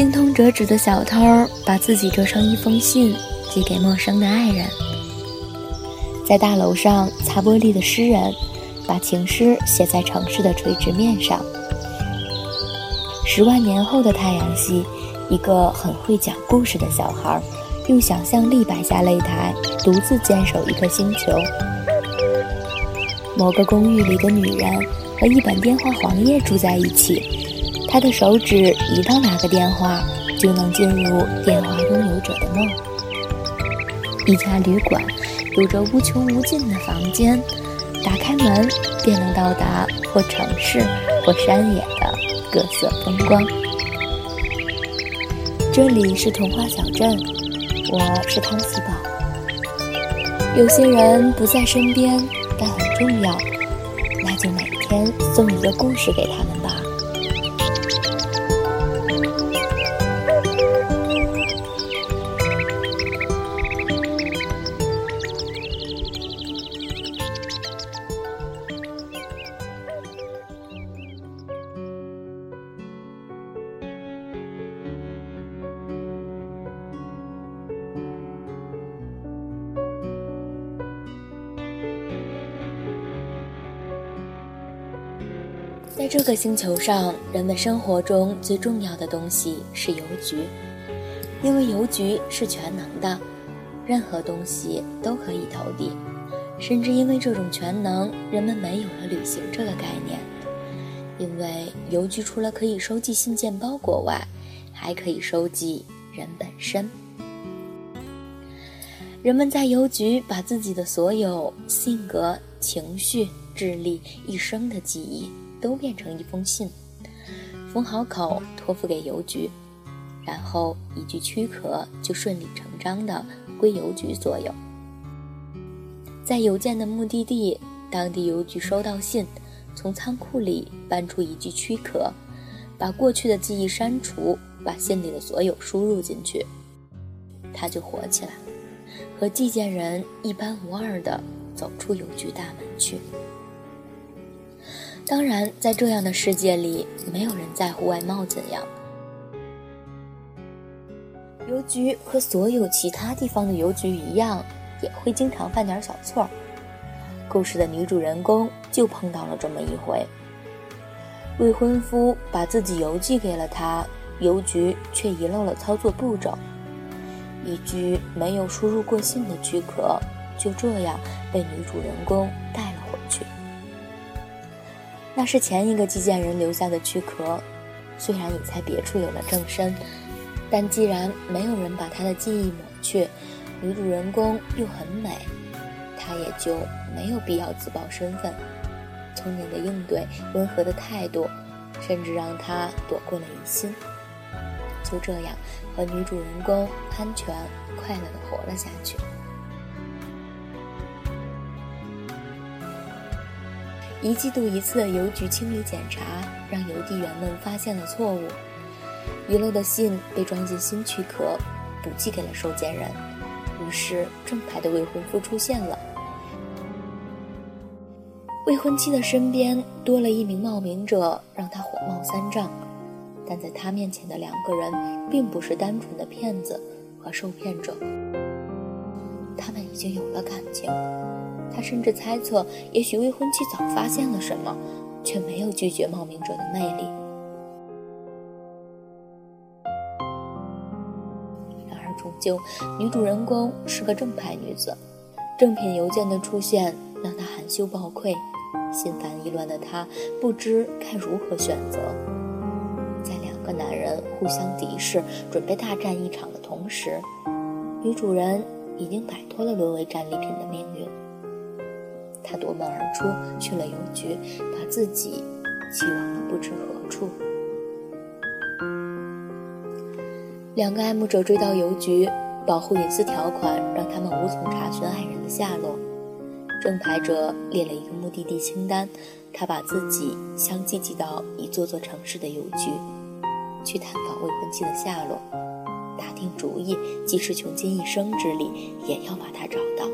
精通折纸的小偷把自己折成一封信，寄给陌生的爱人。在大楼上擦玻璃的诗人，把情诗写在城市的垂直面上。十万年后的太阳系，一个很会讲故事的小孩，用想象力摆下擂台，独自坚守一个星球。某个公寓里的女人和一本电话黄页住在一起，他的手指一到哪个电话，就能进入电话拥有者的梦。一家旅馆。有着无穷无尽的房间，打开门便能到达或城市或山野的各色风光。这里是童话小镇，我是汤喜宝。有些人不在身边，但很重要，那就每天送一个故事给他们在这个星球上，人们生活中最重要的东西是邮局，因为邮局是全能的，任何东西都可以投递。甚至因为这种全能，人们没有了旅行这个概念。因为邮局除了可以收寄信件包裹外，还可以收寄人本身。人们在邮局把自己的所有性格、情绪、智力、一生的记忆。都变成一封信，封好口，托付给邮局，然后一具躯壳就顺理成章的归邮局所有。在邮件的目的地，当地邮局收到信，从仓库里搬出一具躯壳，把过去的记忆删除，把信里的所有输入进去，他就活起来，和寄件人一般无二的走出邮局大门去。当然，在这样的世界里，没有人在乎外貌怎样。邮局和所有其他地方的邮局一样，也会经常犯点小错。故事的女主人公就碰到了这么一回：未婚夫把自己邮寄给了她，邮局却遗漏了操作步骤，一具没有输入过信的躯壳就这样被女主人公带了回去。那是前一个寄件人留下的躯壳，虽然已在别处有了正身，但既然没有人把他的记忆抹去，女主人公又很美，他也就没有必要自曝身份。聪明的应对，温和的态度，甚至让他躲过了疑心。就这样，和女主人公安全快乐地活了下去。一季度一次的邮局清理检查，让邮递员们发现了错误，遗漏的信被装进新躯壳，补寄给了收件人。于是，正牌的未婚夫出现了。未婚妻的身边多了一名冒名者，让他火冒三丈。但在他面前的两个人，并不是单纯的骗子和受骗者，他们已经有了感情。甚至猜测，也许未婚妻早发现了什么，却没有拒绝冒名者的魅力。然而，终究女主人公是个正派女子，正品邮件的出现让她含羞抱愧，心烦意乱的她不知该如何选择。在两个男人互相敌视、准备大战一场的同时，女主人已经摆脱了沦为战利品的命运。他夺门而出，去了邮局，把自己寄往了不知何处。两个爱慕者追到邮局，保护隐私条款让他们无从查询爱人的下落。正牌者列了一个目的地清单，他把自己相继寄到一座座城市的邮局，去探访未婚妻的下落，打定主意，即使穷尽一生之力，也要把她找到。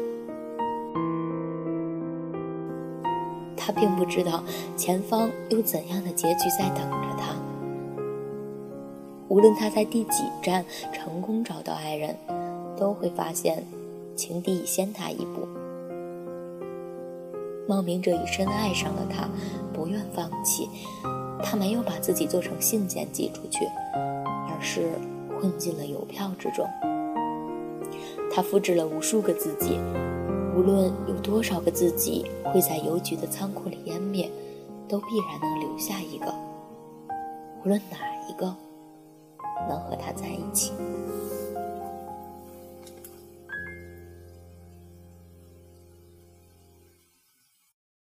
他并不知道前方有怎样的结局在等着他。无论他在第几站成功找到爱人，都会发现情敌已先他一步。冒名者已深爱上了他，不愿放弃。他没有把自己做成信件寄出去，而是混进了邮票之中。他复制了无数个自己，无论有多少个自己会在邮局的仓库里湮灭，都必然能留下一个。无论哪一个能和他在一起。